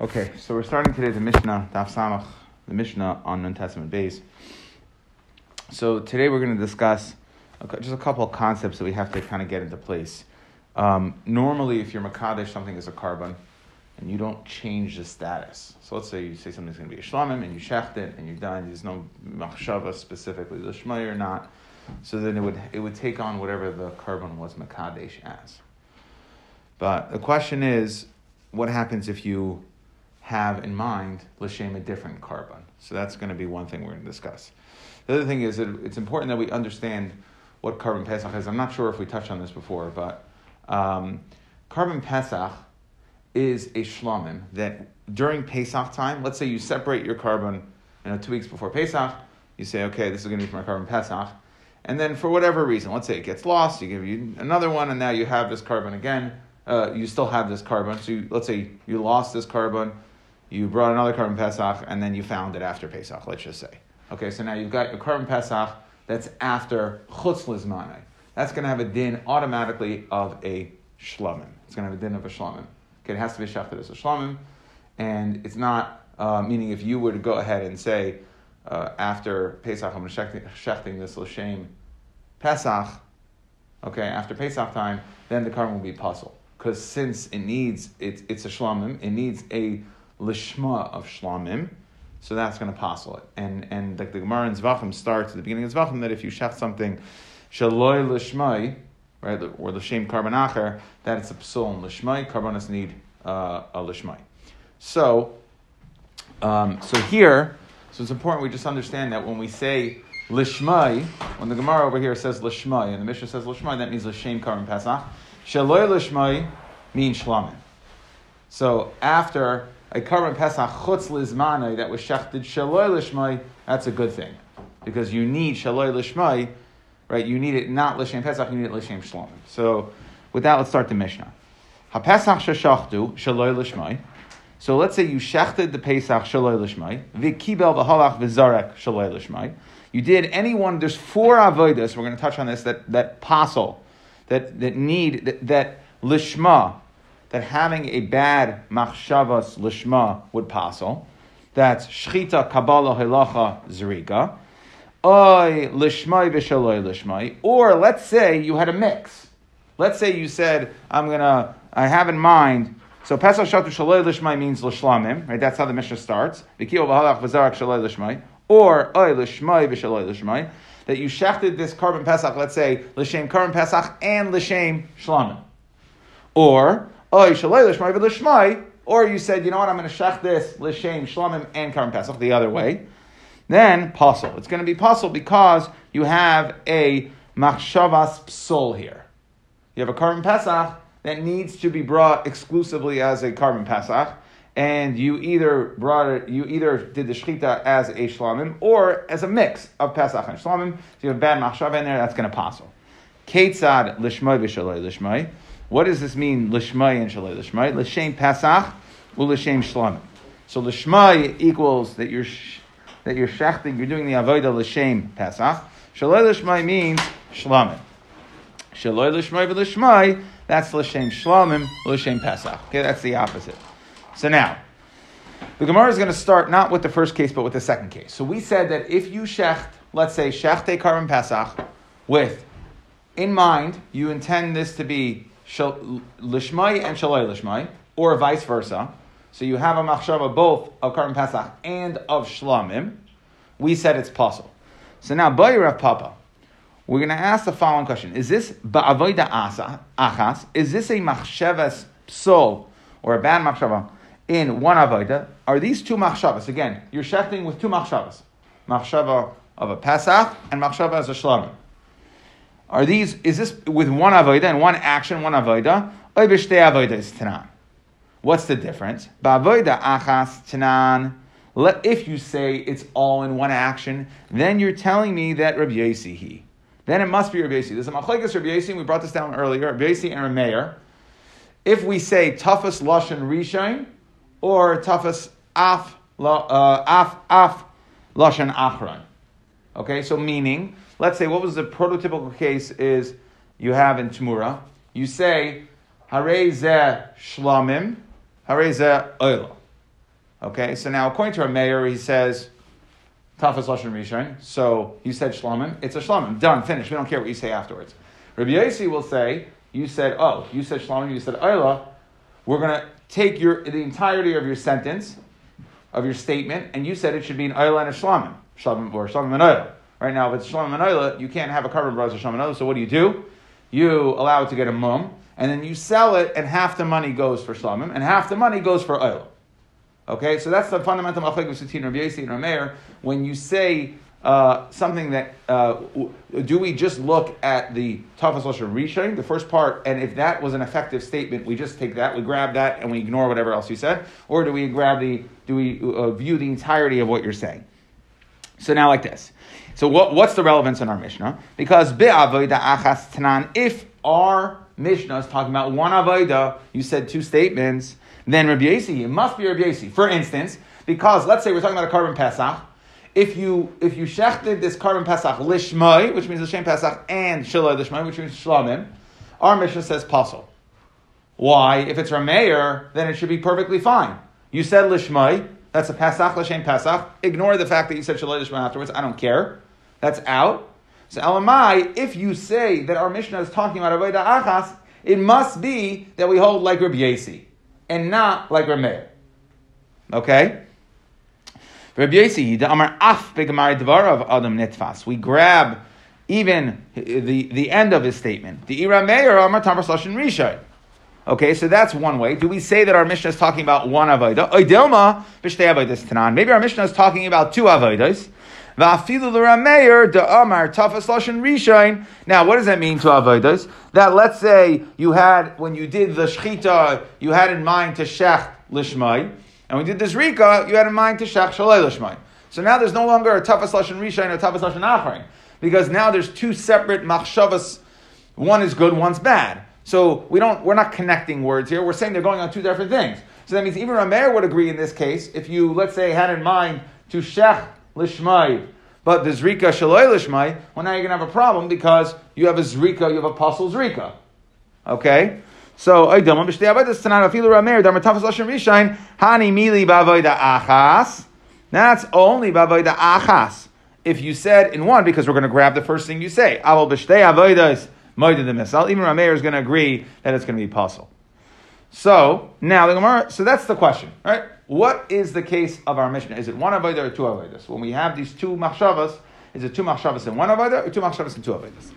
Okay, so we're starting today the Mishnah, Daf Samach, the Mishnah on New Testament base. So today we're going to discuss just a couple of concepts that we have to kind of get into place. Um, normally, if you're Makadish, something is a korban, and you don't change the status. So let's say you say something's going to be a shlamim, and you shecht it, and you're done. There's no machshava specifically, the shmai or not. So then it would it would take on whatever the korban was Makadesh as. But the question is, what happens if you have in mind l'shem a different korban? So that's going to be one thing we're going to discuss. The other thing is that it's important that we understand what korban pesach is. I'm not sure if we touched on this before, but um, korban pesach is a shlamim that during Pesach time, let's say you separate your korban, you know, two weeks before Pesach, you say, okay, this is going to be for my korban Pesach. And then for whatever reason, let's say it gets lost, you give you another one, and now you have this korban again. Uh, you still have this korban. So you, let's say you lost this korban, you brought another korban Pesach, and then you found it after Pesach, let's just say. Okay, so now you've got your korban Pesach that's after Chutz Lizmanai. That's going to have a din automatically of a shlamim. It's going to have a din of a shlamim. Okay, it has to be shechted as a shlamim, and it's not, uh, meaning if you were to go ahead and say, uh, after Pesach, I'm shechting this l'shem Pesach, okay, after Pesach time, then the korban will be pasul. Because since it needs, it, it's a shlamim, it needs a lishma of shlamim, so that's going to passel it. And and like the Gemara in Zvachim starts at the beginning of Zvachim that if you shecht something shaloi lishmai, right, or l'shem korban acher, that it's a psul and lishmai, carbonas need uh, a lishmai. So, um, so here, so it's important we just understand that when we say lishmai, when the Gemara over here says lishmai and the Mishnah says lishmai, that means l'shem korban pesach. Shaloi lishmai means shlamim. So after a korban pesach chutz lizmanai that was shechted shaloi lishmai, that's a good thing because you need shaloi lishmai, right? You need it not l'shem pesach, you need it l'shem shlamim. So with that, let's start the Mishnah. HaPesach sheshachtu shaloi lishmai. So let's say you shechted the Pesach shaloi lishmai, v'kibel v'halach v'zarek shaloi lishmai. You did any one. There's four avodas. We're going to touch on this. That that passel, that that need that, that lishma, that having a bad machshavas lishma would passel. That's shchita kabbalah halacha zrika. Oy lishmai v'shaloi lishmai. Or let's say you had a mix. Let's say you said, I'm gonna, I have in mind so Pesach Shatu Shaloi Lishmai means Lishlamim, right? That's how the Mishnah starts. Vikil V'halach V'zarak Shaloi Lishmai. Or Oy Lishmai V'Shaloi Lishmai. That you shechted this korban Pesach, let's say, L'Shem korban Pesach and L'Shem Shlamim. Or Or you said, you know what, I'm going to shech this L'Shem Shlamim and korban Pesach the other way. Then Pasul. It's going to be Pasul because you have a Machshavas Psol here. You have a korban Pesach that needs to be brought exclusively as a korban Pesach, and you either brought it, you either did the shechita as a shlamim or as a mix of Pesach and shlamim. So you have bad machshav in there, that's going to pass. Ketzad lishmai v'shaloi lishmai. What does this mean, lishmai and shaloi lishmai? L'shem Pesach or l'shem shlamim. So lishmai equals that you're that you're shechting, you're doing the avodah l'shem Pesach. Shaloi lishmai means shlamim. Shaloi lishmai v'lishmai that's l'shem shlamim, l'shem pesach. Okay, that's the opposite. So now, the Gemara is going to start not with the first case, but with the second case. So we said that if you shecht, let's say shechte korban pesach, with in mind you intend this to be lishmai and shalai lishmai, or vice versa. So you have a machshava both of korban pesach and of shlamim. We said it's possible. So now, Rav Papa, we're going to ask the following question: Is this ba'avoida achas? Is this a machshavas psol or a bad machshava in one avoida? Are these two machshavas? Again, you're shechting with two machshavas: machshava of a pesach and machshava as a shlamim. Are these? Is this with one avoida and one action, one is tanan. What's the difference? Achas. If you say it's all in one action, then you're telling me that Rabbi Yosihi then it must be Rabbi Yossi. There's a machlekes Rabbi we brought this down earlier, Rabbi Yossi and Rameir. If we say toughest lashon rishain or toughest af uh, af af lashon achron. Okay, so meaning, let's say what was the prototypical case is you have in Tmura, you say hare ze shlamim, hare ze oila. Okay, so now according to our mayor, he says, Tafas Lashon Rishon. So you said Shlomim, it's a Shlomim. Done, finished. We don't care what you say afterwards. Rabbi Yossi will say, you said, oh, you said Shlomim, you said Ayla. We're going to take your the entirety of your sentence, of your statement, and you said it should be an Ayla and a Shlomim. Shlomim or Shlomim and Ayla. Right now, if it's Shlomim and Ayla, you can't have a korban brothers or Shlomim and So what do you do? You allow it to get a mum, and then you sell it, and half the money goes for Shlomim, and half the money goes for Ayla. Okay, so that's the fundamental machlek of Sutin Rabbi Yossi and Rameir. When you say uh, something that uh, do we just look at the Tafas Lashon Rishon, the first part, and if that was an effective statement, we just take that, we grab that, and we ignore whatever else you said, or do we grab the, do we uh, view the entirety of what you're saying? So now, like this. So what, what's the relevance in our Mishnah? Because achas tanan, if our Mishnah is talking about one avoida, you said two statements then Rabbi Yossi, it must be Rabbi Yossi. For instance, because let's say we're talking about a korban Pesach, if you if you shechted this korban Pesach lishmai, which means the L'Shem Pesach, and shaloi lishmai, which means shlamim, our Mishnah says pasul. Why? If it's Rameir, then it should be perfectly fine. You said lishmai, that's a Pesach, L'Shem Pesach. Ignore the fact that you said lishmai afterwards. I don't care. That's out. So Elamai, if you say that our Mishnah is talking about Avodah Achas, it must be that we hold like Rabbi Yossi and not like Rameir. Okay? Rabbi Yossi, the Amar Af Begamar of Adam Nitfas. We grab even the, the end of his statement. The Irameir Amar Tamar Slashin Rishai. Okay, so that's one way. Do we say that our Mishnah is talking about one avodah? Oidelma b'shtei avodas tanan. Maybe our Mishnah is talking about two avodas. Now, what does that mean to avodas? That let's say you had when you did the shchita, you had in mind to shech lishmai, and we did this rika, you had in mind to shech shalei lishmai. So now there's no longer a tafas lashon rishain or tafas lashon acharin, because now there's two separate machshavas. One is good, one's bad. So we don't, we're not connecting words here. We're saying they're going on two different things. So that means even Rameir would agree in this case if you, let's say, had in mind to shech lishmai, but the zrika shaloi lishmai, well now you're going to have a problem because you have a zrika, you have a pasul zrika. Okay? So, lashon rishain, hani. That's only b'avoida achas. If you said in one, because we're going to grab the first thing you say, b'shtei avoidas moida the misal, even Rameir is going to agree that it's going to be possible. So, now the Gemara, so that's the question, right? What is the case of our Mishnah? Is it one Avodah or two Avodas? When we have these two Machshavas, is it two Machshavas and one Avodah or two Machshavas and two Avodas?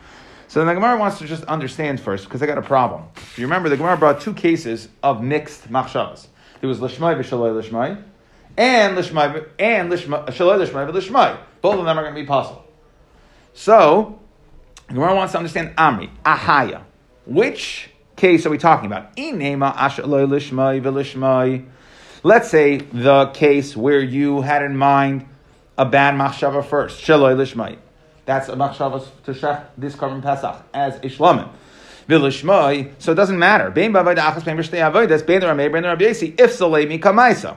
So the Gemara wants to just understand first, because I got a problem. If you remember, the Gemara brought two cases of mixed Machshavas. There was Lishmai v'Shaloi Lishmai, and Lishmai, and Lishmai, Lishmai. Both of them are going to be possible. So, Gemara wants to understand Amri, Ahaya. Which case are we talking about? Inema Ashaloi Lishmai v'Lishmai. Let's say the case where you had in mind a bad machshava first, shaloi. That's a machshava to shech this korban pesach as ishlamim. Vilishmai, so it doesn't matter. If salemi kamaisa.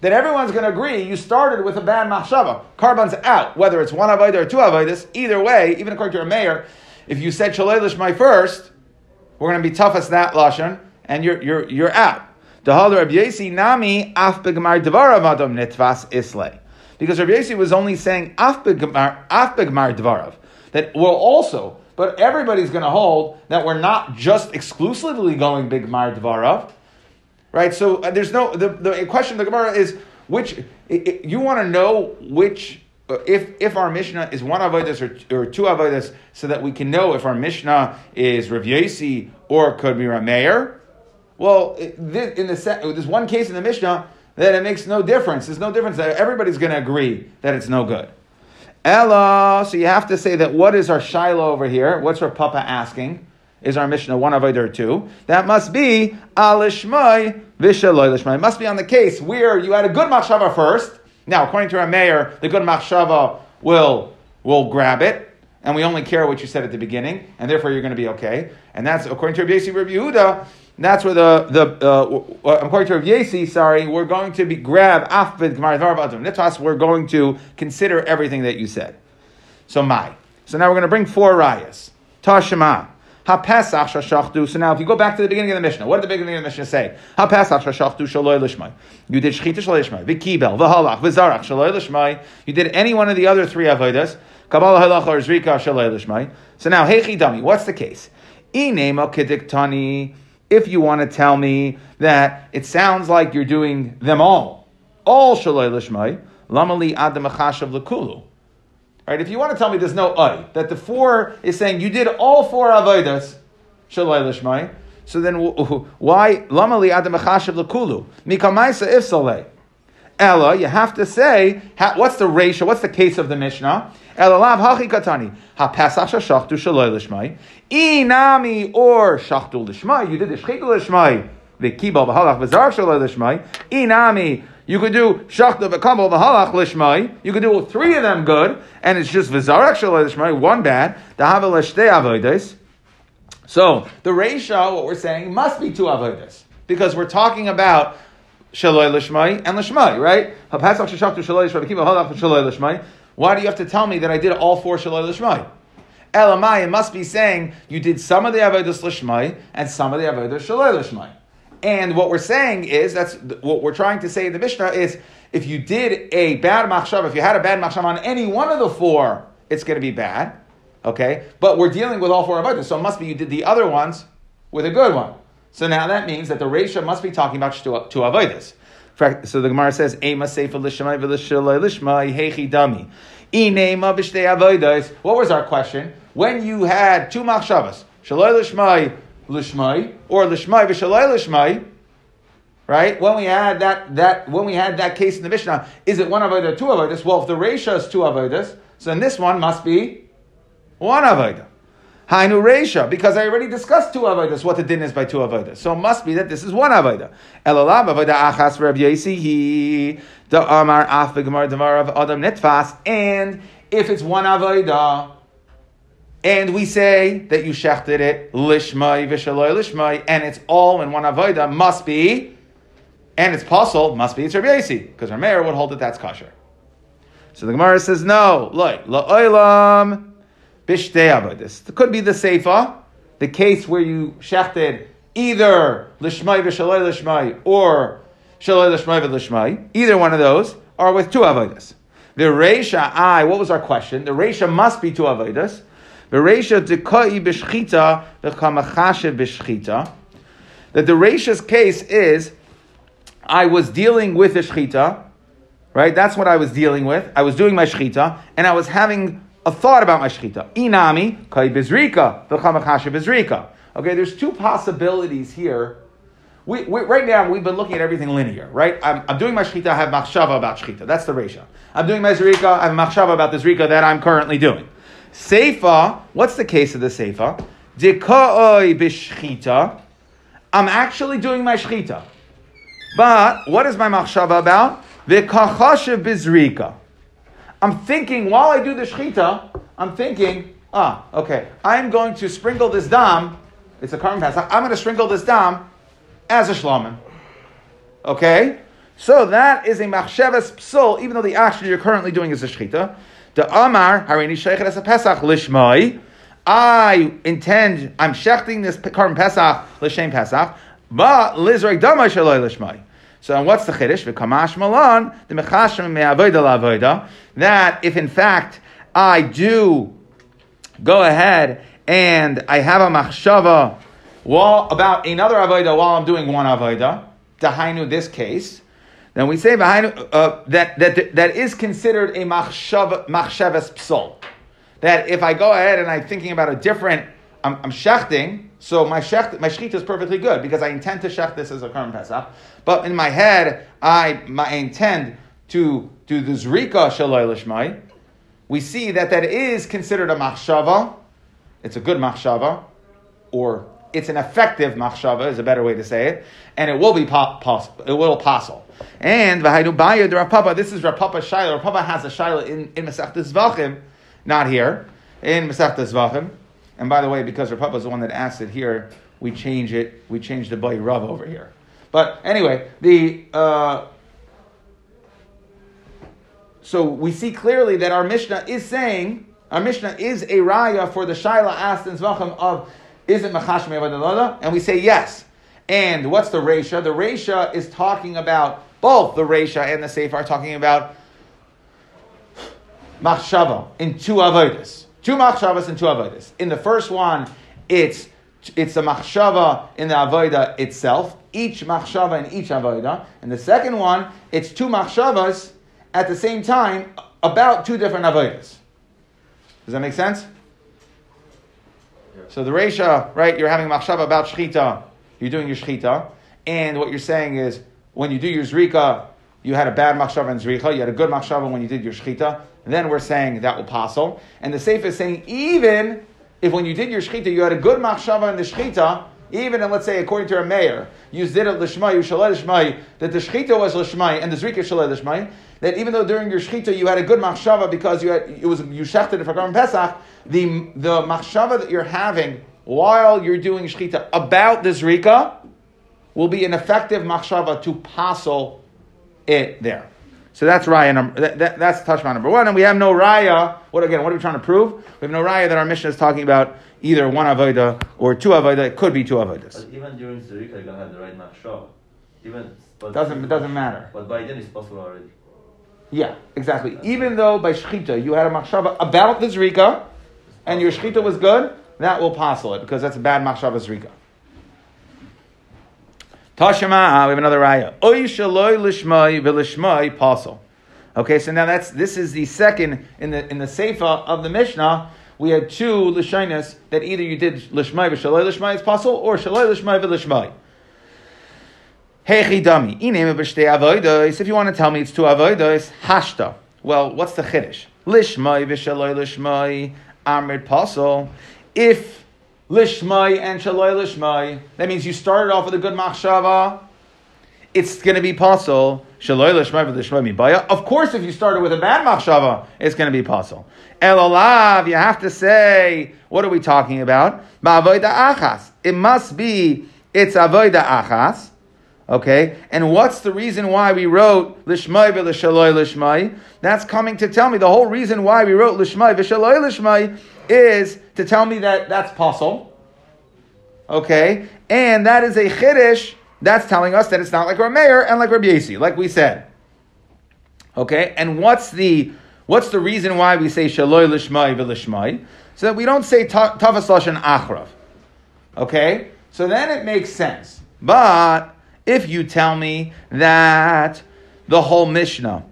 That everyone's going to agree you started with a bad machshava. Korban's out, whether it's one avodah or two avodas. Either way, even according to Rameir, if you said shaloi my first, we're going to be tough as that lashon, and you're you're you're out. The Rabbi Yesi nami af begmar devarav nitvas islay. Because Rabbi Yesi was only saying af begmar af begmar devarav that will also, but everybody's going to hold that we're not just exclusively going bigmar devarav, right? So uh, there's no the, the question of the Gemara is which it, it, you want to know which uh, if if our Mishnah is one avodas or, or two avodas, so that we can know if our Mishnah is Rav Yesi or could be Rameir. Well, in the set, there's one case in the Mishnah that it makes no difference. There's no difference. Everybody's going to agree that it's no good. Ella, so you have to say that what is our Shiloh over here? What's Rav Papa asking? Is our Mishnah one of or two? That must be alishmai vishaloi lishmai. It must be on the case where you had a good machshava first. Now, according to Rameir, the good machshava will will grab it, and we only care what you said at the beginning, and therefore you're going to be okay. And that's according to Rabbi Rabbi Yehuda. That's where the the uh, according to Rav Yesi, sorry, we're going to be grab afvid nitas. We're going to consider everything that you said. So my. So now we're going to bring four rayas. Tashema Ha-Pesach shashachtu. So now if you go back to the beginning of the Mishnah, what did the beginning of the Mishnah say? Ha-Pesach shashachtu shaloi lishmai. You did shchita shaloi lishmai. V'kibel, v'halach, v'zarach shaloi lishmai. You did any one of the other three avodas. Kabbalah halach or zrika shaloi lishmai. So now, hechi dami, what's the case? Inema kidiktani. If you want to tell me that it sounds like you're doing them all, all shaloi lishmai, lamali adam achashav lekulu. Right? If you want to tell me there's no I, that the four is saying you did all four avodas, shalai lishmai, so then why lamali adam achashav lekulu? Mikamaisa if saleh. Ella, you have to say, what's the ratio, what's the case of the Mishnah? Ella lav hachi katani. Ha pesach shachtu shaloi lishmai. Inami or shachtu lishmai. You did the shchitu lishmai. The kibal v'halach v'zarach shaloi lishmai. Inami you could do shachta v'kabel v'halach lishmai. You could do three of them good, and it's just v'zarek lishmai, one bad. Dahavel l'shtei avodas. So the ratio, what we're saying, must be two avodas because we're talking about shaloi lishmai and lishmai, right? Hapasach shachtu shaloi lishmai halach shaloi lishmai. Why do you have to tell me that I did all four shaloi lishmai? Elamai, it must be saying you did some of the avodas lishmai and some of the avodas shaloi lishmai. And what we're saying is, that's what we're trying to say in the Mishnah is, if you did a bad machshav, if you had a bad machshav on any one of the four, it's going to be bad. Okay? But we're dealing with all four avodas, so it must be you did the other ones with a good one. So now that means that the ratio must be talking about two, avodas. So the Gemara says, Ema seifa l'shamai v'l'shalai l'shmai hechi dami. Inema b'shtei avodas. What was our question? When you had two machshavas, shalai l'shmai lishmai or lishmai v'shalai lishmai, right? When we had that that when we had that case in the Mishnah, is it one avodah, two avodas? Well, if the ratio is two avodas, so then this one must be one avodah. Hainu Reisha, because I already discussed two avodas, what the din is by two avodas. So it must be that this is one avodah. Elalam avodah achas Reb Yesi the Amar af Gemara Damar of Adam Nitfas, and if it's one avodah, and we say that you shechted it lishmai v'shaloi lishmai, and it's all in one avodah must be, and it's possible must be it's Rabbi because Rameir would hold that that's kosher. So the Gemara says no, like la'olam bishtei avodas. It could be the seifa, the case where you shechted either lishmai v'shaloi lishmai or shaloi lishmai v'lishmai, either one of those, are with two avodas. The reisha I, what was our question? The reisha must be two avodas. B'shchita b'shchita. That the Reisha's case is, I was dealing with a shchita, right? That's what I was dealing with. I was doing my shchita, and I was having a thought about my shchita. Inami kai bizrika v'chamachashe bizrika. Okay, there's two possibilities here. We, we, right now, we've been looking at everything linear, right? I'm, I'm doing my shchita, I have machshava about shchita. That's the ratio. I'm doing my zrika, I have machshava about the zrika that I'm currently doing. Seifa, what's the case of the Seifa? I'm actually doing my shchita. But what is my machshava about? V'kachashev bizrika. I'm thinking, while I do the shchita, I'm thinking, ah, okay, I'm going to sprinkle this dam. It's a karm pass. I'm going to sprinkle this dam as a shlomen. Okay? So that is a machshavas psul, even though the action you're currently doing is a shchita. The Amar Harini Sheikh as a Pesach Lishmai. I intend, I'm shechting this carbon Pesach Lishem Pesach, but Lizrek Damai Shaloi Lishmai. So what's the chiddush? V'kamash malan the mechashim me'avoida la'avoida. That if in fact I do go ahead and I have a machshava while, about another avoida while I'm doing one avoida, dahainu this case, then we say uh, that, that, that is considered a machshavas psol. That if I go ahead and I'm thinking about a different, I'm, I'm shechting, so my shecht, my shechita is perfectly good because I intend to shecht this as a Karm Pesach. But in my head, I, my, I intend to do the zrika shaloi lishmai. We see that that is considered a machshava. It's a good machshava, or it's an effective machshava is a better way to say it, and it will be possible. It will possible. And v'haynu baya the Rav Papa. This is Rav Papa Shaila. Rav Papa has a Shaila in in Masechtas Zvachim, not here in Masechtas Zvachim. And by the way, because Rav Papa is the one that asked it here, we change it. We change the Bay Rav over here. But anyway, the. Uh, so we see clearly that our Mishnah is saying, our Mishnah is a raya for the Shaila asked in Zvachim of is it Machashmi Avodah And we say yes. And what's the Resha? The Resha is talking about both the Resha and the Sefer are talking about Machshava in two Avodas. Two Machshavas and two Avodas. In the first one, it's it's the Machshava in the Avodah itself, each Machshava in each Avodah. And the second one, it's two Machshavas at the same time about two different Avodas. Does that make sense? So the Resha, right, you're having machshava about shchita, you're doing your shchita, and what you're saying is, when you do your zrika, you had a bad machshava in zrika, you had a good machshava when you did your shchita, then we're saying that will passel. And the Sefer is saying, even if when you did your shchita, you had a good machshava in the shchita, even and let's say according to Rameir, you did it lishmai, you shalai lishmai, that the shchita was lishmai and the zrika shalai lishmai, that even though during your shechita you had a good machshava because you had it was you shechted it for Karban Pesach, the the machshava that you're having while you're doing shechita about the zrika will be an effective machshava to passel it there. So that's raya number. That, that, that's touchdown number one, and we have no raya. What again? What are we trying to prove? We have no raya that our mission is talking about either one avoda or two avoda. It could be two avodas. But even during zrika, you're gonna have the right machshava. Even but doesn't it doesn't matter. But by then it's possible already. Yeah, exactly. Even though by shchita you had a machshava about the zrika, and your shchita was good, that will passel it because that's a bad machshava zrika. Tashema, ah, we have another raya. Oy lishmai v'lishmai pasel. Okay, so now that's this is the second in the in the seifa of the Mishnah. We had two lishinas that either you did lishmai v'shaloi lishmai is pasel or shaloi lishmai v'lishmai. Hechidami. If you want to tell me it's two avoidos, hashta. Well, what's the chiddush? Lishmai v'shaloi lishmai amrid pasol. If lishmai and shaloi lishmai, that means you started off with a good machshava. It's going to be pasol. Shaloi lishmai v'lishmai mibaya. Of course, if you started with a bad machshava, it's going to be pasol. Elolav, you have to say, what are we talking about? Ma'avoida achas. It must be, it's avoida achas. Okay, and what's the reason why we wrote lishmai v'lishaloi lishmai? That's coming to tell me the whole reason why we wrote lishmai v'shaloi lishmai is to tell me that that's possible. Okay, and that is a chiddush. That's telling us that it's not like Rameir and like Rabbi Yasi, like we said. Okay, and what's the what's the reason why we say shaloi lishmai v'lishmai? So that we don't say tafas lashon achrav. Okay, so then it makes sense, but if you tell me that the whole Mishnah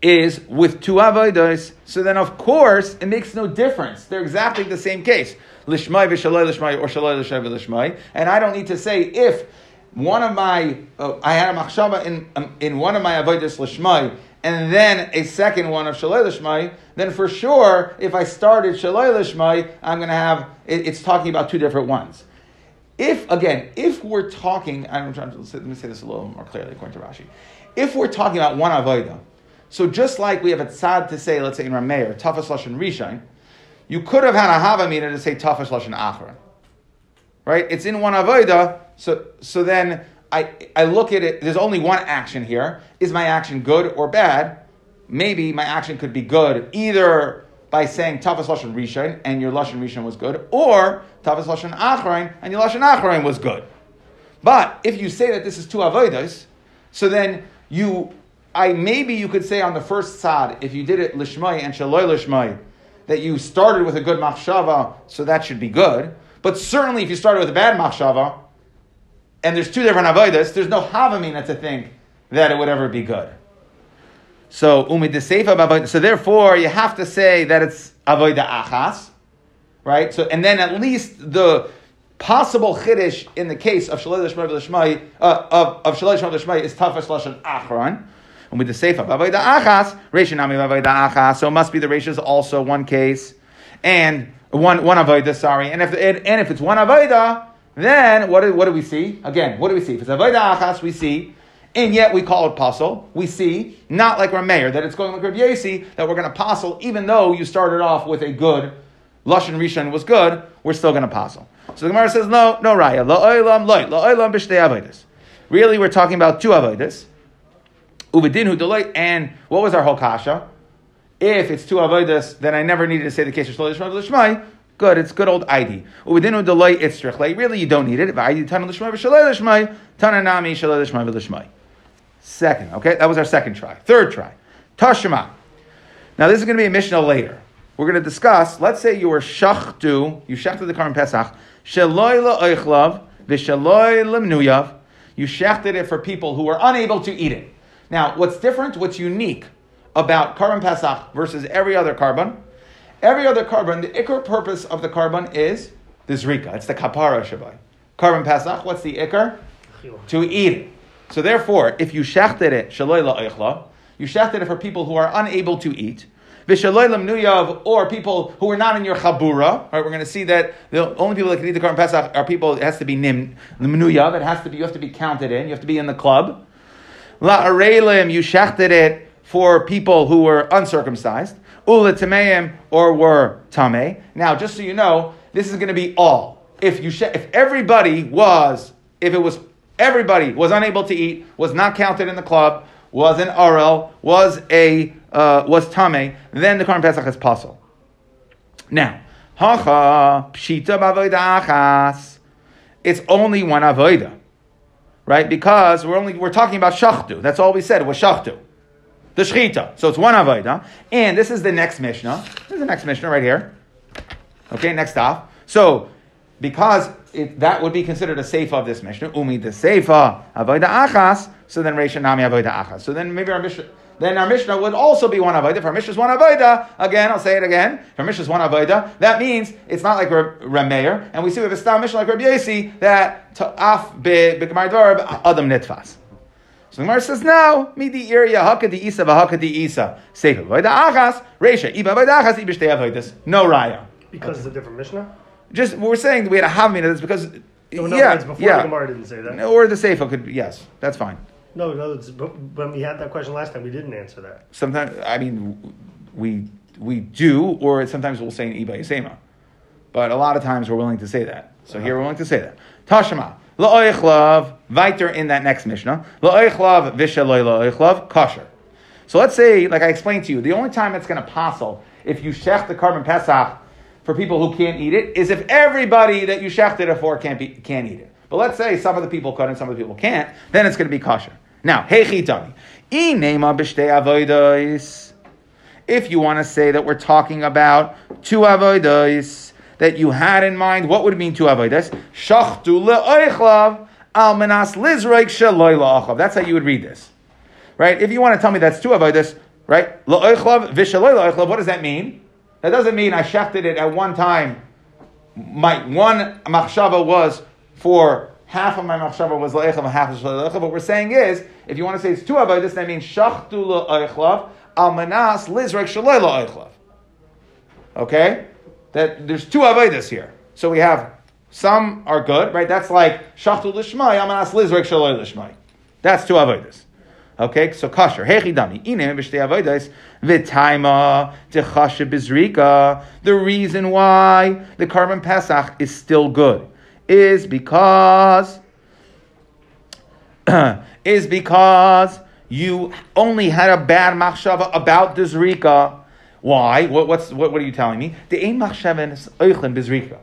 is with two avodos, so then of course it makes no difference. They're exactly the same case. Lishmai v'shalai lishmai or shalai l'shay v'lishmai. And I don't need to say if one of my, uh, I had a machshava in, um, in one of my avodos lishmai, and then a second one of shalai lishmai, then for sure, if I started shalai lishmai, I'm going to have, it, it's talking about two different ones. If, again, if we're talking, I'm trying to, let me say this a little more clearly according to Rashi. If we're talking about one avodah, so just like we have a tzad to say, let's say in Rameir, tafas lashon rishain, you could have had a havamina to say tafas lashon achron. Right? It's in one avodah, so, so then I, I look at it, there's only one action here. Is my action good or bad? Maybe my action could be good either by saying Tavas Lashon Rishon and your Lashon Rishon was good, or Tavas Lashon Achrain and your Lashon Achrain was good. But if you say that this is two avodas, so then you, I maybe you could say on the first side, if you did it lishmai and shaloi lishmai, that you started with a good machshava, so that should be good. But certainly, if you started with a bad machshava, and there's two different avodas, there's no havamina to think that it would ever be good. So umid So therefore, you have to say that it's avoida achas, right? So and then at least the possible chiddush in the case of shalei l'shmai uh, of of shalei l'shmai is tafas lashon achron. And with the seifa b'avoida achas, reishin ami b'avoida achas. So it must be the reisha is also one case and one one avoida. Sorry, and if and, and if it's one avoida, then what do, what do we see? Again, what do we see? If it's avoida achas, we see and yet we call it pasul. We see, not like Rameir, that it's going like Yasi, that we're going to pasul, even though you started off with a good, Lashon Rishon was good, we're still going to pasul. So the Gemara says, no, no raya. La'olam loy, la'olam b'shtei avodas. Really, we're talking about two avodas. Uvedin hu and what was our whole kasha? If it's two avodas, then I never needed to say the case of Lishmai. Good, it's good old ID. Within delay itzrich. Like really, you don't need it. ID tana l'shmai v'shalei l'shmai, tana nami shalei l'shmai v'l'shmai. Second, okay, that was our second try. Third try, tashema. Now this is going to be a mishnah later. We're going to discuss. Let's say you were shachtu, you shachted the Karban Pesach, shaloi la'oichlav v'shaloi lemnuyav. You shechted it for people who were unable to eat it. Now, what's different? What's unique about Karban Pesach versus every other korban? Every other korban, the ikr purpose of the korban is the zrika. It's the kapara shabai. Karban Pesach, what's the ikr? To eat it. So therefore, if you shechted it, shaloi you shechted it for people who are unable to eat, nuyav, or people who are not in your chabura. Right, we're going to see that the only people that can eat the Karban Pesach are people. It has to be nim nuyav. It has to be. You have to be counted in. You have to be in the club. La arelim, you shechted it for people who were uncircumcised. Ula or were tame. Now, just so you know, this is going to be all. If you she- if everybody was, if it was everybody was unable to eat, was not counted in the club, was an arel, was a uh, was tame, then the Karban Pesach is possible. Now, hacha pshita achas. It's only one avoida, right? Because we're only we're talking about shachtu. That's all we said was shachtu, the shchita. So it's one avoida, and this is the next mishnah. This is the next mishnah right here. Okay, next off. So because it, that would be considered a seifa of this mishnah, umi the seifa avoida achas. So then reisha nami avoida achas. So then maybe our mishnah then our Mishnah would also be one avodah. If our Mishnah is one avodah, again, I'll say it again. If our Mishnah is one avodah, that means it's not like Rameir, and we see with a stam Mishnah like Rabbi Yasi that af be'gemar dvar adam nitfas. So the Gemara says now, midi iria haka di isa v'haka di isa sefer avodah achas reisha iba avodah achas iba shtei avodas no raya. Because it's a different Mishnah. Just we're saying we had a havmina. That's because no, yeah, it's before yeah. the Gemara didn't say that. Or the sefer could yes, that's fine. No, no, when we had that question last time, we didn't answer that. sometimes I mean we we do, or sometimes we'll say an iba yisema. But a lot of times we're willing to say that. So here we're willing to say that. Tashema. La'oichlav, weiter in that next Mishnah. La'oichlav, vishaloi la'oichlav, kosher. So let's say, like I explained to you, the only time it's going to passel if you shech the korban Pesach for people who can't eat it is if everybody that you shechted it for can't, be, can't eat it. But let's say some of the people could and some of the people can't, then it's going to be kosher. Now, avodos. If you want to say that we're talking about two avodos that you had in mind, what would it mean two avodos? Shachtu le'oichlav. That's how you would read this. Right? If you want to tell me that's two avodos, right? La'oichlav, what does that mean? That doesn't mean I shechted it at one time. My one machshava was for half of my machshava was la'echav and half was la'echav. What we're saying is, if you want to say it's two avodos, that means shachtu la'oichlav al manas lizrek shaloi la'oichlav. Okay? That there's two avodas here. So we have some are good, right? That's like shachtu lishmai al manas lizrek shaloi lishmai. That's two avodas. Okay, so kosher. Hechidami. Ine b'shtei avodas v'taima techashe bizrika. The reason why the Karban Pesach is still good is because is because you only had a bad machshava about the zrika. Why? What, what's what, what are you telling me? The ein machshava is oichlin bizrika.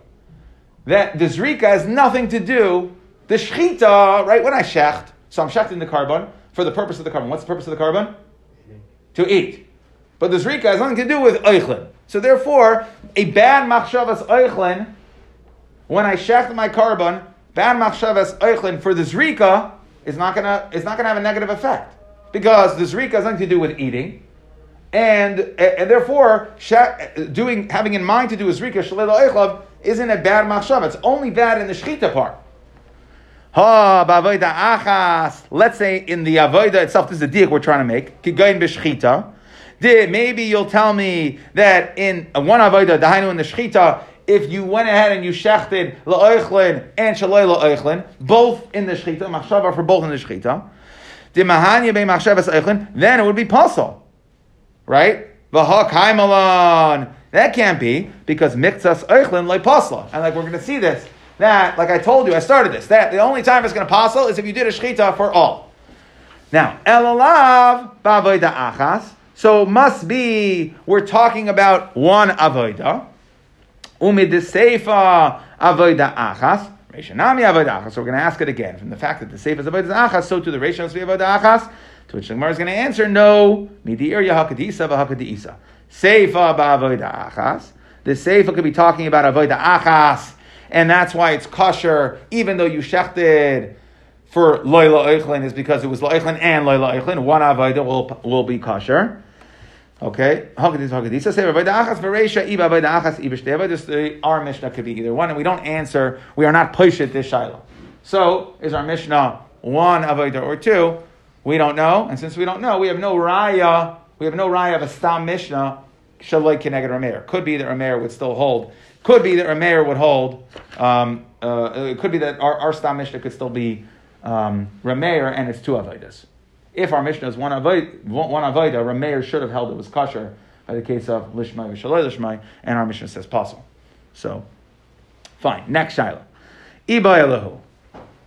That the zrika has nothing to do. The shchita, right? When I shecht, so I'm shechting the korban for the purpose of the korban. What's the purpose of the korban? To eat. But the zrika has nothing to do with oichlin. So therefore, a bad machshavas oichlin, when I shecht my korban, bad machshavas oichlin for the zrika is not gonna is not gonna have a negative effect because the zrika has nothing to do with eating. And, and therefore, doing having in mind to do a zrika shalil oichlav isn't a bad machshava. It's only bad in the shchita part. Ha achas. Let's say in the avoida itself, this is the diak we're trying to make. Maybe you'll tell me that in one avoida, dahainu in the shchita, if you went ahead and you shechted la'oichlin and shaloi la'oichlin, both in the shchita, machshava for both in the shchita, then it would be pasul, right? That can't be because mikzas oichlin like pasla, and like we're going to see this. That, like I told you, I started this. That the only time it's going to passel is if you did a shchita for all. Now, elalav ba'avoida achas. So must be we're talking about one avoida. Umid the seifa avoida achas. Reishanami avoida achas. So we're going to ask it again. From the fact that the seifa is avoida achas, so to the Reishan is avoida achas. To which the Gemara is going to answer, no. Midir yahakadisa v'hakadisa. Seifa ba'avoida achas. The seifa could be talking about avoida achas, and that's why it's kosher, even though you shechted for loyla eichlin is because it was loichlin and loyla eichlin. One avoida will will be kosher. Okay, Haggadis Haggadisa say avoida achas v'reisha iba avoida achas iba shtei avodas. Uh, our Mishnah could be either one, and we don't answer. We are not pushet this shiloh. So is our Mishnah one avoida or two? We don't know, and since we don't know, we have no raya. We have no raya of a stam Mishnah shaloi keneged Rameir. Could be that Rameir would still hold. Could be that Rameir would hold. Um, uh, it could be that our, our stam Mishnah could still be um, Rameir, and it's two avodas. If our Mishnah is one avodah, one avodah, Rameir should have held it was kosher by the case of lishmai v'shaloi lishmai, and our Mishnah says possible. So, fine. Next shiloh. Iba Elahu.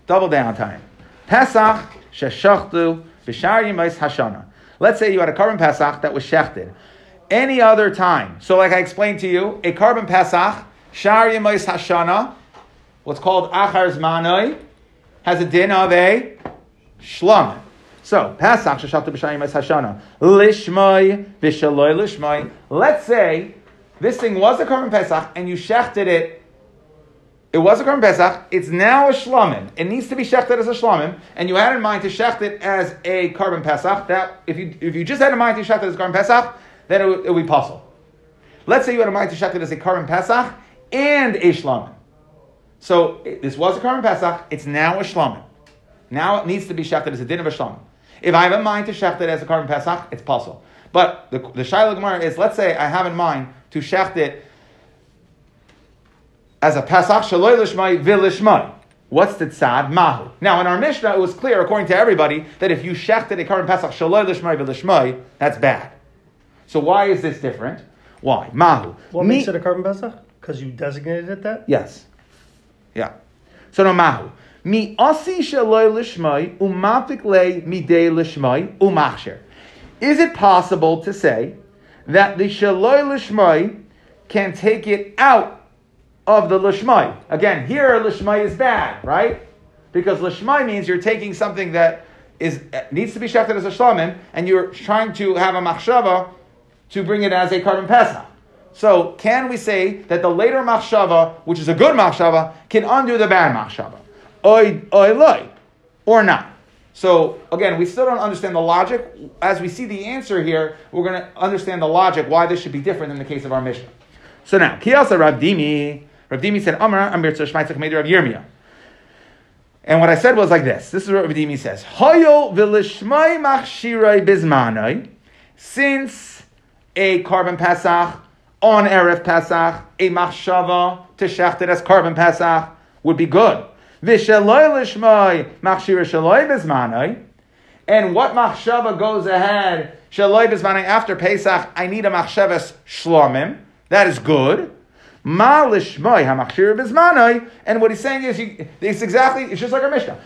Double down time. Pesach sheshachtu b'shar yimais hashana. Let's say you had a korban Pesach that was shechted. Any other time. So, like I explained to you, a korban Pesach, shar yimais hashana, what's called achar zmanoi, has a din of a shlom. So, Pesach sheshachtu b'shar yimais hashana. Lishmai v'shaloi Lishmoi. Let's say this thing was a korban Pesach and you shechted it it was a Korban Pesach. It's now a Shlomim. It needs to be shechted as a Shlomim, and you had in mind to shecht it as a Korban Pesach. That if you if you just had in mind to shecht it as a Korban Pesach, then it would, be possible. Let's say you had a mind to shecht it as a Korban Pesach and a Shlomim. So this was a Korban Pesach. It's now a Shlomim. Now it needs to be shechted as a din of a Shlomim. If I have in mind to shecht as a Korban Pesach, it's possible. But the the Shiloh Gemara is let's say I have in mind to shecht it as a Pesach Shaloi Lishmai Vilishmai. What's the tzad? Mahu. Now, in our Mishnah, it was clear, according to everybody, that if you shechted a korban Pesach Shaloi Lishmai Vilishmai, that's bad. So why is this different? Why? Mahu. What Mi- makes it a korban Pesach? Because you designated it that? Yes. Yeah. So no mahu. Mi asi shaloi lishmai umapik le midei lishmai umachsher. Is it possible to say that the shaloi lishmai can take it out of the lishmai? Again, here lishmai is bad, right? Because lishmai means you're taking something that is needs to be shafted as a shlamim, and you're trying to have a machshava to bring it as a korban pesach. So, can we say that the later machshava, which is a good machshava, can undo the bad machshava? Oy, oy, loy, or not? So, again, we still don't understand the logic. As we see the answer here, we're going to understand the logic why this should be different in the case of our mission. So now, Kiyasa Rav Dimi, Rav Dimi said, Amar, Amir Tzashmaitzach Medir Rav Yirmiyah. And what I said was like this. This is what Rav Dimi says. Hoyo v'lishmai machshirai bizmanai. Since a korban Pesach on Erev Pesach, a machshava to shecht it as korban Pesach would be good. And what machshava goes ahead, shaloi bizmanai, after Pesach, I need a machshavas shlomim. That is good. And what he's saying is, you, it's exactly, it's just like our Mishnah.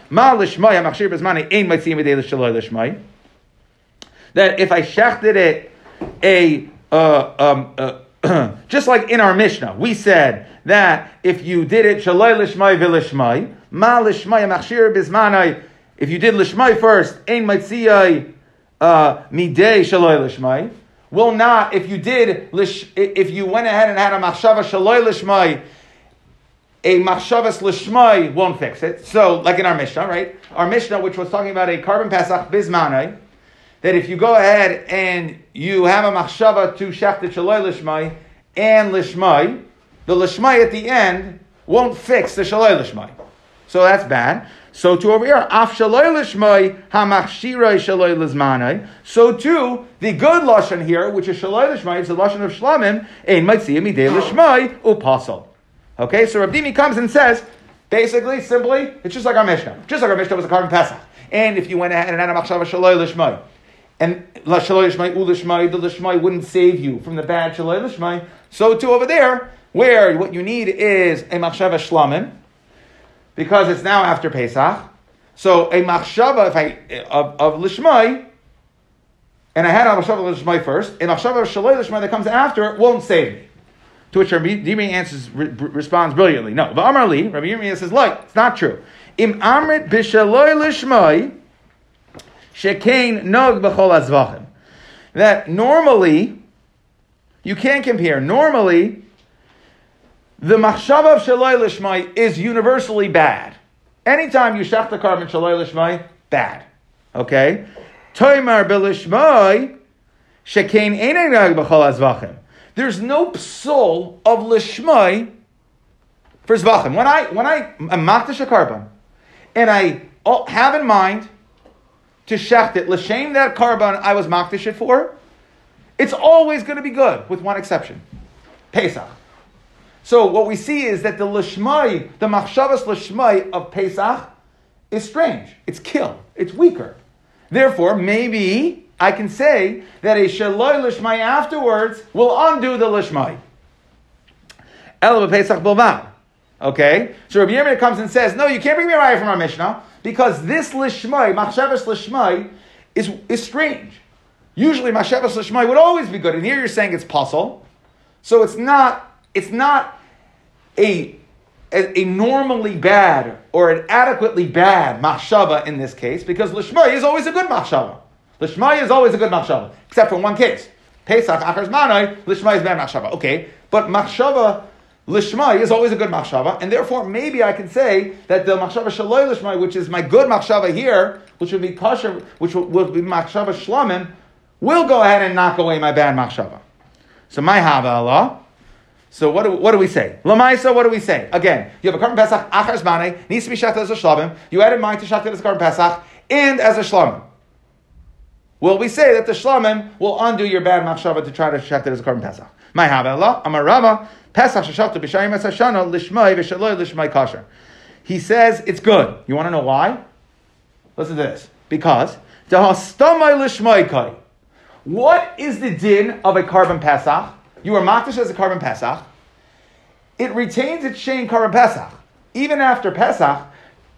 That if I shechted it a, uh, um, uh, just like in our Mishnah, we said that if you did it shaloi lishmai v'lishmai, ma lishmai hamachshir bizmanai, if you did lishmai first, ein mitzvah uh, midei shaloi lishmai, will not, if you did, if you went ahead and had a machshava shaloi lishmai, a machshavas lishmai won't fix it. So, like in our Mishnah, right? Our Mishnah, which was talking about a korban pesach bismanai, that if you go ahead and you have a machshava to shechted shaloi lishmai and lishmai, the lishmai at the end won't fix the shaloi lishmai. So that's bad. So to over here, af shaloi lishmai hamachshiroi shaloi lizmanai. So too, the good lashon here, which is shaloi lishmai, it's the lashon of shlamim, ein mitzvah midei lishmai upasal. Okay, so Rav Dimi comes and says, basically, simply, it's just like our Mishnah. Just like our Mishnah was a korban pesach. And if you went ahead and had a machshava shaloi lishmai, and la shaloi lishmai u the lishmai wouldn't save you from the bad shaloi lishmai. So too over there, where what you need is a machshava shlamim, because it's now after Pesach. So a machshava, if I of, of lishmai, and I had a machshava lishmai first, a machshava shaloi lishmai that comes after won't save me. To which Rabbi Yirmiyah answers, re- responds brilliantly. No, but Amar Li, Rabbi Yirmiyah says, like, it's not true. Im amrit b'shaloi l'shmoi, shekain nog b'chol azvachim. That normally, you can't compare. Normally, the machshava of shaloi l'shmoi is universally bad. Anytime you shach the korban shaloi l'shmoi, bad. Okay? Toimar b'lishmoi, shekain einei nog b'chol azvachim. There's no psul of lishmai for zvachim. When I when I am makdash a korban, and I oh, have in mind to shecht it l'shem that korban I was makdash it for, it's always going to be good with one exception, Pesach. So what we see is that the lishmai, the machshavas lishmai of Pesach, is strange. It's kill. It's weaker. Therefore, maybe I can say that a shaloi lishmai afterwards will undo the lishmai. El Pesach bilvad. Okay? So Rabbi Yirmiyah comes and says, no, you can't bring me a raya from our Mishnah because this lishmai, machshavas lishmai, is, is strange. Usually machshavas lishmai would always be good, and here you're saying it's pasul. So it's not, it's not a, a, a normally bad or an adequately bad machshava in this case because lishmai is always a good machshava. Lishmai is always a good machshava, except for one case. Pesach, Achar Zmanai, Lishmai is bad machshava. Okay, but machshava Lishmai is always a good machshava, and therefore maybe I can say that the machshava shaloi lishmai, which is my good machshava here, which would be kosher, which will be machshava shlamim, will go ahead and knock away my bad machshava. So my hava Allah. So what do, what do we say? Lamaisa, what do we say? Again, you have a korban pesach, achar zmane, needs to be shachted as a shlamim. You add in mind to shachted as a korban pesach and as a shlamim. Will we say that the shlamim will undo your bad machshava to try to shachted as a korban pesach? My hava Allah, Amar Pesach shashachtu b'shayim esashana lishmai v'shaloi lishmai kasher. He says it's good. You want to know why? Listen to this. Because dehastamai lishmai kai. What is the din of a korban pesach? You are makdash as a korban pesach. It retains its shane korban pesach. Even after pesach,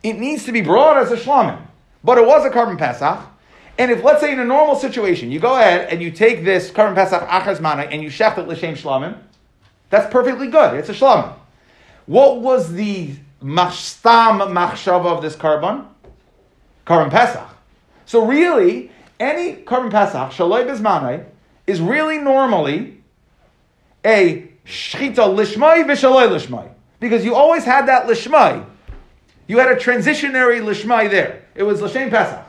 it needs to be brought as a shlamim. But it was a korban pesach. And if, let's say, in a normal situation, you go ahead and you take this korban pesach achaz mana and you shecht it l'shem shlamim, that's perfectly good. It's a shlamim. What was the mashtam machshava of this korban? Korban pesach. So really, any korban pesach shaloi bezmanai is really normally a shchita lishmai v'shaloi lishmai because you always had that lishmai. You had a transitionary lishmai there. It was l'shem pesach.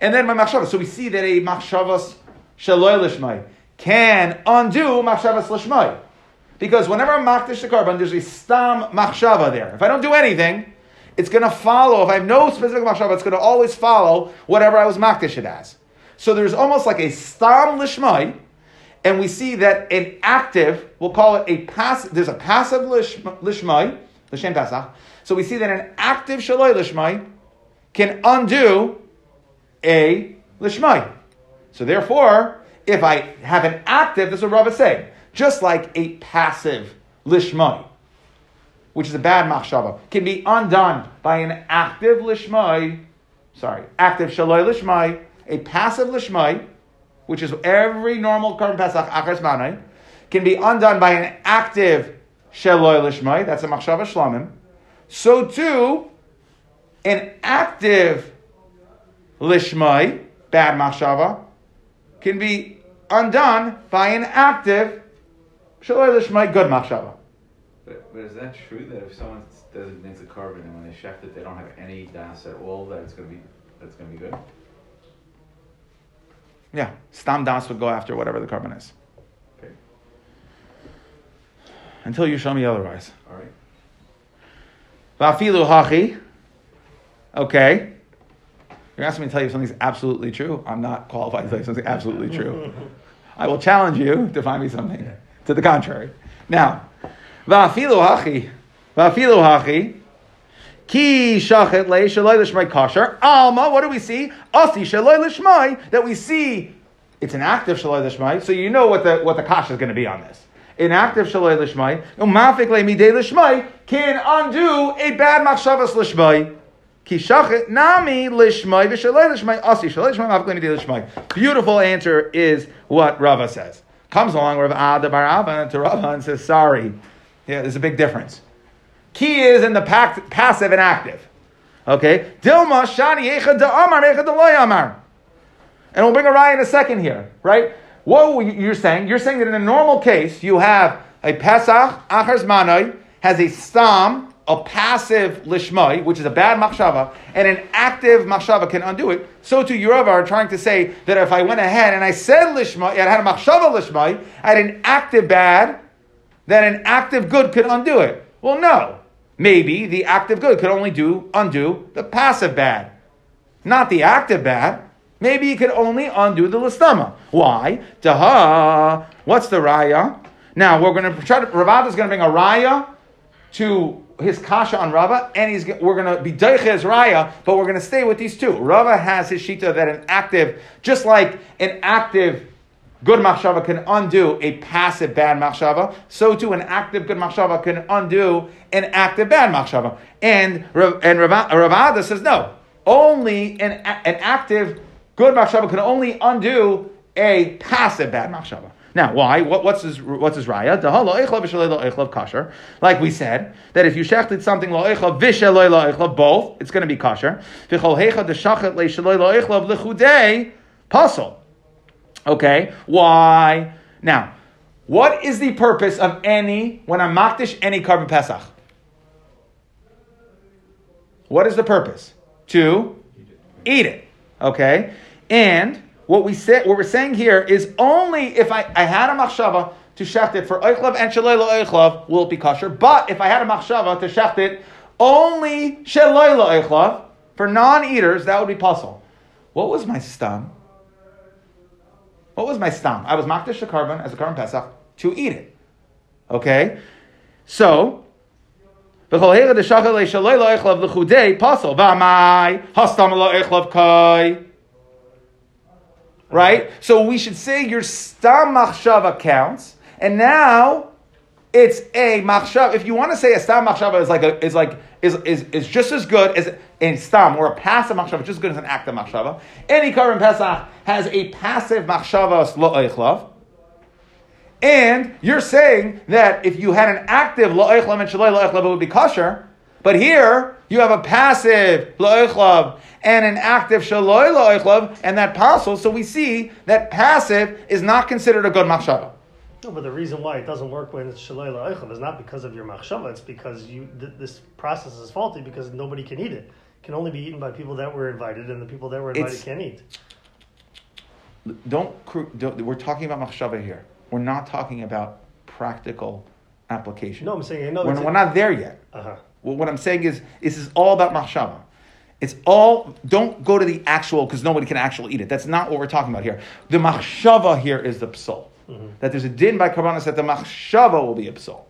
And then my machshava. So we see that a machshavas shaloi lishmai can undo machshavas lishmai. Because whenever I'm makdish the korban, there's a stam machshava there. If I don't do anything, it's going to follow. If I have no specific machshava, it's going to always follow whatever I was makdish it as. So there's almost like a stam lishmai, and we see that an active, we'll call it a passive, there's a passive lishmai, l'shem pasach. So we see that an active shaloi lishmai can undo a lishmai. So therefore, if I have an active, this is what Rav is saying, just like a passive lishmai, which is a bad machshava, can be undone by an active lishmai, sorry, active shaloi lishmai, a passive lishmai, which is every normal korban pesach achar manai, can be undone by an active shaloi lishmai, that's a machshava shlamim. So too, an active lishmai, bad machshava, can be undone by an active shaloi lishmai, good machshava. But, but is that true that if someone designates a korban and when they shecht it, they don't have any das at all, that it's going to be that's going to be good? Yeah, stam das would go after whatever the korban is. Okay. Until you show me otherwise. All right. Vafilu hachi. Okay. You're asking me to tell you if something's absolutely true. I'm not qualified to tell you something absolutely true. I will challenge you to find me something to the contrary. Now, vafilu hachi. Vafilu hachi. Ki shachet le shaloi lishmai kasher. Alma, what do we see? Asi shaloi lishmai, that we see it's an active shaloi lishmai, so you know what the, what the kasha is going to be on this. An active shaloi lishmai, umafik le midei lishmai, can undo a bad machshavas lishmai. Beautiful answer is what Rava says. Comes along Rav Ada Bar Abba to Rava and says, sorry. Yeah, there's a big difference. Key is in the passive and active. Okay? Dilma shani echad da amar echad da amar. And we'll bring a raya in a second here, right? What you- you're saying? You're saying that in a normal case, you have a Pesach, Achar Zmanoi, has a Stam, a passive Lishmai, which is a bad Machshava, and an active Machshava can undo it. So too, Yerova trying to say that if I went ahead and I said Lishmai, I had a Machshava Lishmai, I had an active bad, then an active good could undo it. Well, no. Maybe the active good could only do undo the passive bad, not the active bad. Maybe he could only undo the listama. Why? Daha. What's the raya? Now we're going to try to. Ravad is going to bring a raya to his kasha on Rava, and he's we're going to be deiches raya, but we're going to stay with these two. Rava has his shita that an active, just like an active good machshava can undo a passive bad machshava, so too an active good machshava can undo an active bad machshava. And and Rav- Ravada says no, only an, an active good machshava can only undo a passive bad machshava. Now, why? What, what's his what's his raya? Kasher. Like we said, that if you shechted something lo echlav v'shalei both, it's going to be kasher. Okay, why? Now, what is the purpose of any when I'm makdish any korban pesach? What is the purpose? To eat it. Okay, and what we say, what we're saying here is only if I, I had a machshava to shecht it for oichlav and shalei lo oichlav will it be kosher. But if I had a machshava to shecht it only shalei lo oichlav for non-eaters, that would be pasul. What was my stam? What was my stam? I was makdish a korban as a korban pesach to eat it. Okay, so. V'chol hera deshachar le shalei lo echlav l'chudei pasol v'amai hastam lo echlav kai. Right, so we should say your stam machshava counts, and now it's a machshava. If you want to say a stam machshava is like a, is like is, is, is just as good as a stam or a passive machshava, just as good as an active machshava. Any korban pesach has a passive machshava lo echlav. And you're saying that if you had an active la'ichlav and shalei la'ichlav, it would be kosher. But here, you have a passive la'ichlav and an active shaloi la'ichlav, and that pasul. So we see that passive is not considered a good machshava. No, but the reason why it doesn't work when it's shalei la'ichlav is not because of your machshava. It's because you th- this process is faulty because nobody can eat it. It can only be eaten by people that were invited, and the people that were invited It's- can't eat. Don't, don't we're talking about machshava here. We're not talking about practical application. No, I'm saying I know. we're, we're not there yet. Uh-huh. Well, what I'm saying is, this is all about machshava. It's all, don't go to the actual, because nobody can actually eat it. That's not what we're talking about here. The machshava here is the psal. Mm-hmm. That there's a din by Karbanas that the machshava will be a psal.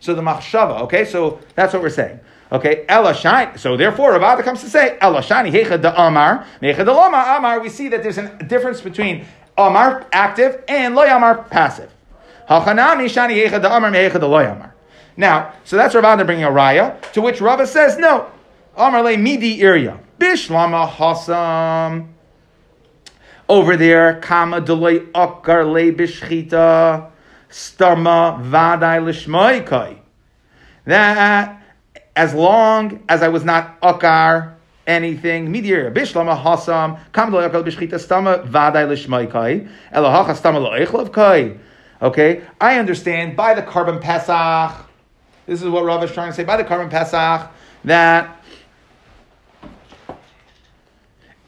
So the machshava, okay, so that's what we're saying. Okay, Ella shine. So therefore, Rabbi comes to say, Ella shani hecha da amar, hecha da lama amar. We see that there's a difference between amar, active, and loy amar, passive. Hachanami shani hecha da amar, hecha da loy amar. Now, so that's Rabbi bringing a raya, to which Rabbi says, no, amar le midi iria, bishlama hasam. Over there, kama deloy akar le bishchita, stama vadai lishmoikai. That as long as I was not akar anything, midir bishlama hasam, kama deloy akar bishchita, stama vadai lishmoikai, elahacha stama lo kai. Okay, I understand by the korban pesach. This is what Rav is trying to say by the korban pesach that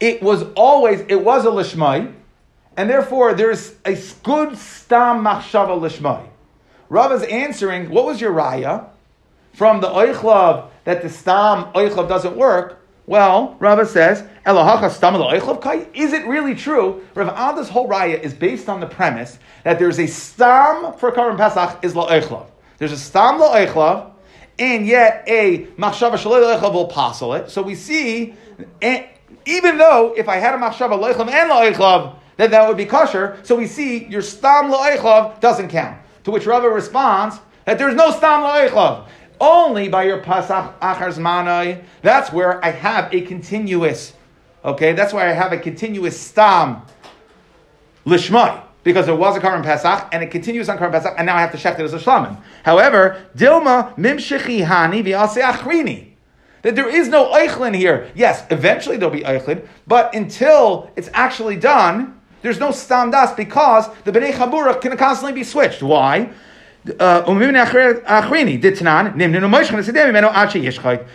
it was always it was a lishmai, and therefore there's a good stam machshava lishmai. Rav is answering, what was your raya from the oichlav that the stam oichlav doesn't work? Well, Rav says, Elohacha stam oichlav kai. Is it really true? Rav Ada's whole raya is based on the premise that there's a stam for Karim Pesach is la oichlav. There's a stam la oichlav, and yet a machshava shalei will passel it. So we see, eh, even though if I had a machshava loichlav and loichlav, then that would be kosher. So we see your stam loichlav doesn't count. To which Rava responds that there's no stam loichlav. Only by your pasach achar zmanai. That's where I have a continuous. Okay, that's why I have a continuous stam lishmai. because it was a Karban Pesach and it continues on Karban Pesach, and now I have to shecht it as a shlamim. However, Dilma mimshichi hani v'alse achrini. That there is no eichlin here. Yes, eventually there'll be eichlin, but until it's actually done, there's no stam das because the bnei chabura can constantly be switched. Why? Uh,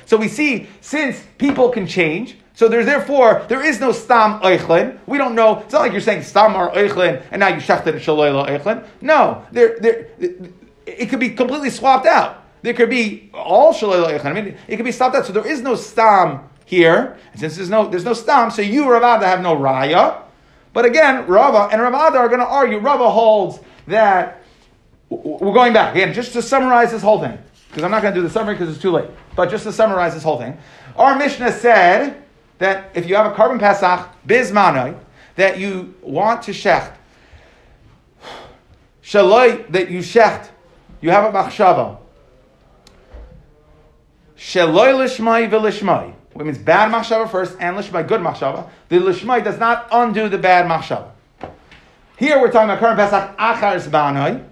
so we see since people can change, so there's therefore there is no stam eichlin. We don't know. It's not like you're saying stam or eichlin and now you shechted shaloyla eichlin. No, there, there, it could be completely swapped out. There could be all shaloyla eichlin. I mean, it could be swapped out. So there is no stam here. And since there's no there's no stam, so you Rav Ada have no raya. But again, Rava and Rav Ada are going to argue. Rava holds that we're going back again just to summarize this whole thing because I'm not going to do the summary because it's too late. But just to summarize this whole thing, our Mishnah said that if you have a Karban Pesach bismanoi, that you want to shecht, shaloi that you shecht, you have a machshava. Shaloi lishmai v'lishmai. Which means bad machshava first and lishmai good machshava. The lishmai does not undo the bad machshava. Here we're talking about Karban Pesach achar zbanoi.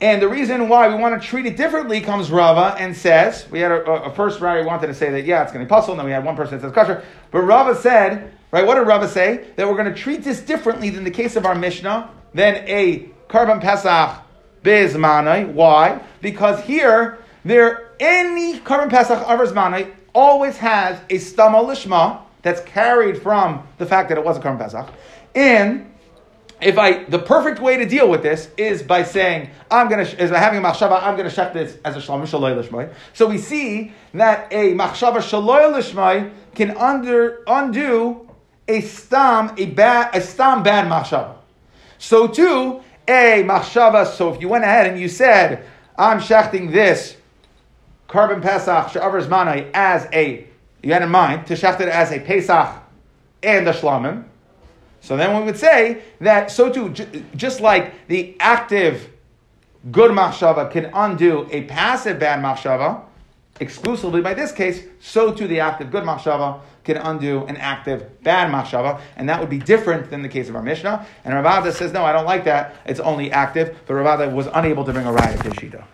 And the reason why we want to treat it differently comes Rava and says, we had a, a first writer wanted to say that, yeah, it's going to be pasul, and then we had one person that says kosher. But Rava said, right, what did Rava say? That we're going to treat this differently than the case of our Mishnah, than a Karban Pesach Bizmanai. Why? Because here, there, any Karban Pesach Avazmanai always has a Stama Lishma that's carried from the fact that it was a Karban Pesach. And if I, the perfect way to deal with this is by saying, I'm going to, is by having a machshava, I'm going to check this as a shalom shaloi lishmai. So we see that a machshava shaloi lishmai can under, undo a stam, a bad, a stam bad machshava. So too, a machshava, so if you went ahead and you said, I'm shechting this Karban pesach she'avers manai as a, you had in mind to shecht it as a pesach and a shlamim, so then we would say that so too, j- just like the active good machshava can undo a passive bad machshava, exclusively by this case, so too the active good machshava can undo an active bad machshava, and that would be different than the case of our Mishnah. And Rav Ada says, no, I don't like that. It's only active, but Rav Ada was unable to bring a riot to Shita.